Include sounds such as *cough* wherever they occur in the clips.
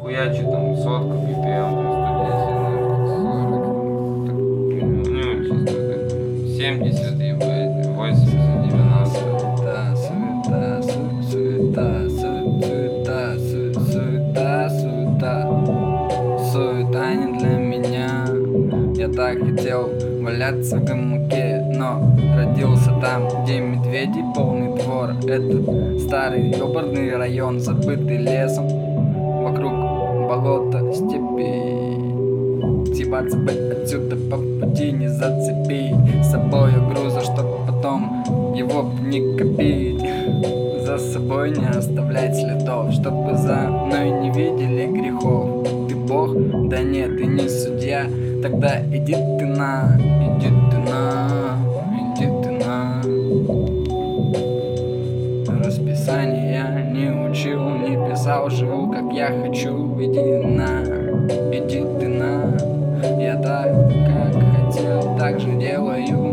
Хуячи там сотку BPM, там 110, ну, чисто так, 70, ебать, 80, 90. Суета, суета, су- суета, су- суета, су- суета, суета. Суета не для меня. Я так хотел валяться в гамаке, но родился там, где медведи полный двор. Это старый ёбарный район, забытый лесом. Болота, степи. Съебаться бы отсюда по пути не зацепи С собою груза, чтоб потом его не копить За собой не оставлять следов Чтобы за мной не видели грехов Ты бог? Да нет, ты не судья Тогда иди ты на, иди ты писал, живу как я хочу Иди на, иди ты на. Я так, как хотел, так же делаю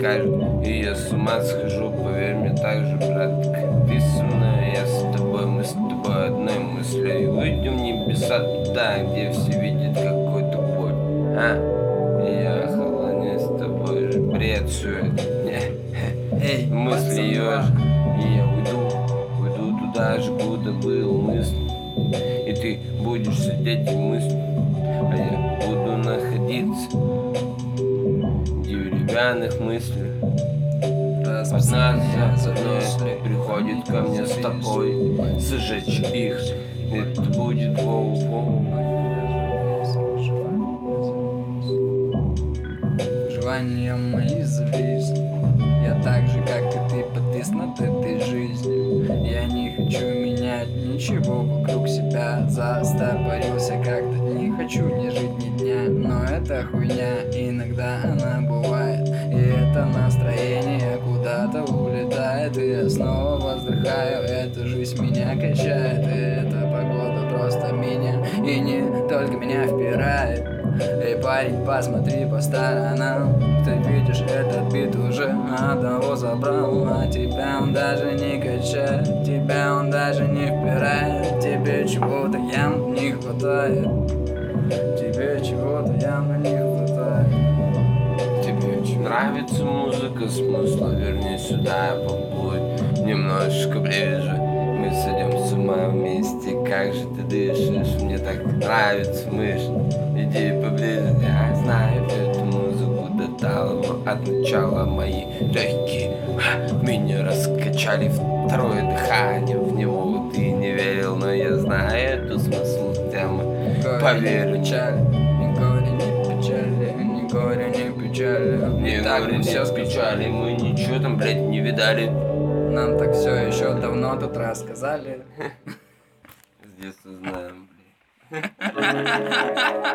каждый, и я с ума схожу, поверь мне, так же, брат, как мной, я с тобой, мы с тобой одной мыслью, и выйдем в небеса туда, где все видят какой-то бой, а? Я охолоню с тобой же. Бред все это, *laughs* Эй, мысли ешь, и я уйду, уйду туда же, куда был мысль, и ты будешь сидеть и мыслить, а я буду находиться деревянных мыслях. Одна за одной приходит ко мне с тобой Сжечь их, это будет воу-воу. Желания мои зависли. Я так же, как и ты, подвис над этой жизнью Я не хочу менять ничего вокруг себя. Застопорился как-то, не хочу не жить ни дня. Но это хуйня, иногда она бывает Настроение куда-то улетает И я снова воздыхаю, эта жизнь меня качает И эта погода просто меня И не только меня впирает. Эй, парень, посмотри по сторонам. Ты видишь, этот бит уже одного забрал А тебя он даже не качает Тебя он даже не впирает. Тебе чего-то явно не хватает Тебе чего-то явно не хватает нравится музыка смысла Верни сюда, побудь немножечко ближе. Мы сойдем с ума вместе Как же ты дышишь, мне так нравится мышь Иди поближе, я знаю эту музыку до талого От начала мои легкие Меня раскачали. Второе дыхание В него ты не верил, но я знаю эту смысл темы Горе Поверь. не печаль, горе, ни печали, ни горе, ни печали. Так все с печали, мы ничего там, блядь, не видали Нам так все еще давно тут рассказали. *laughs* С детства знаем, блядь *laughs*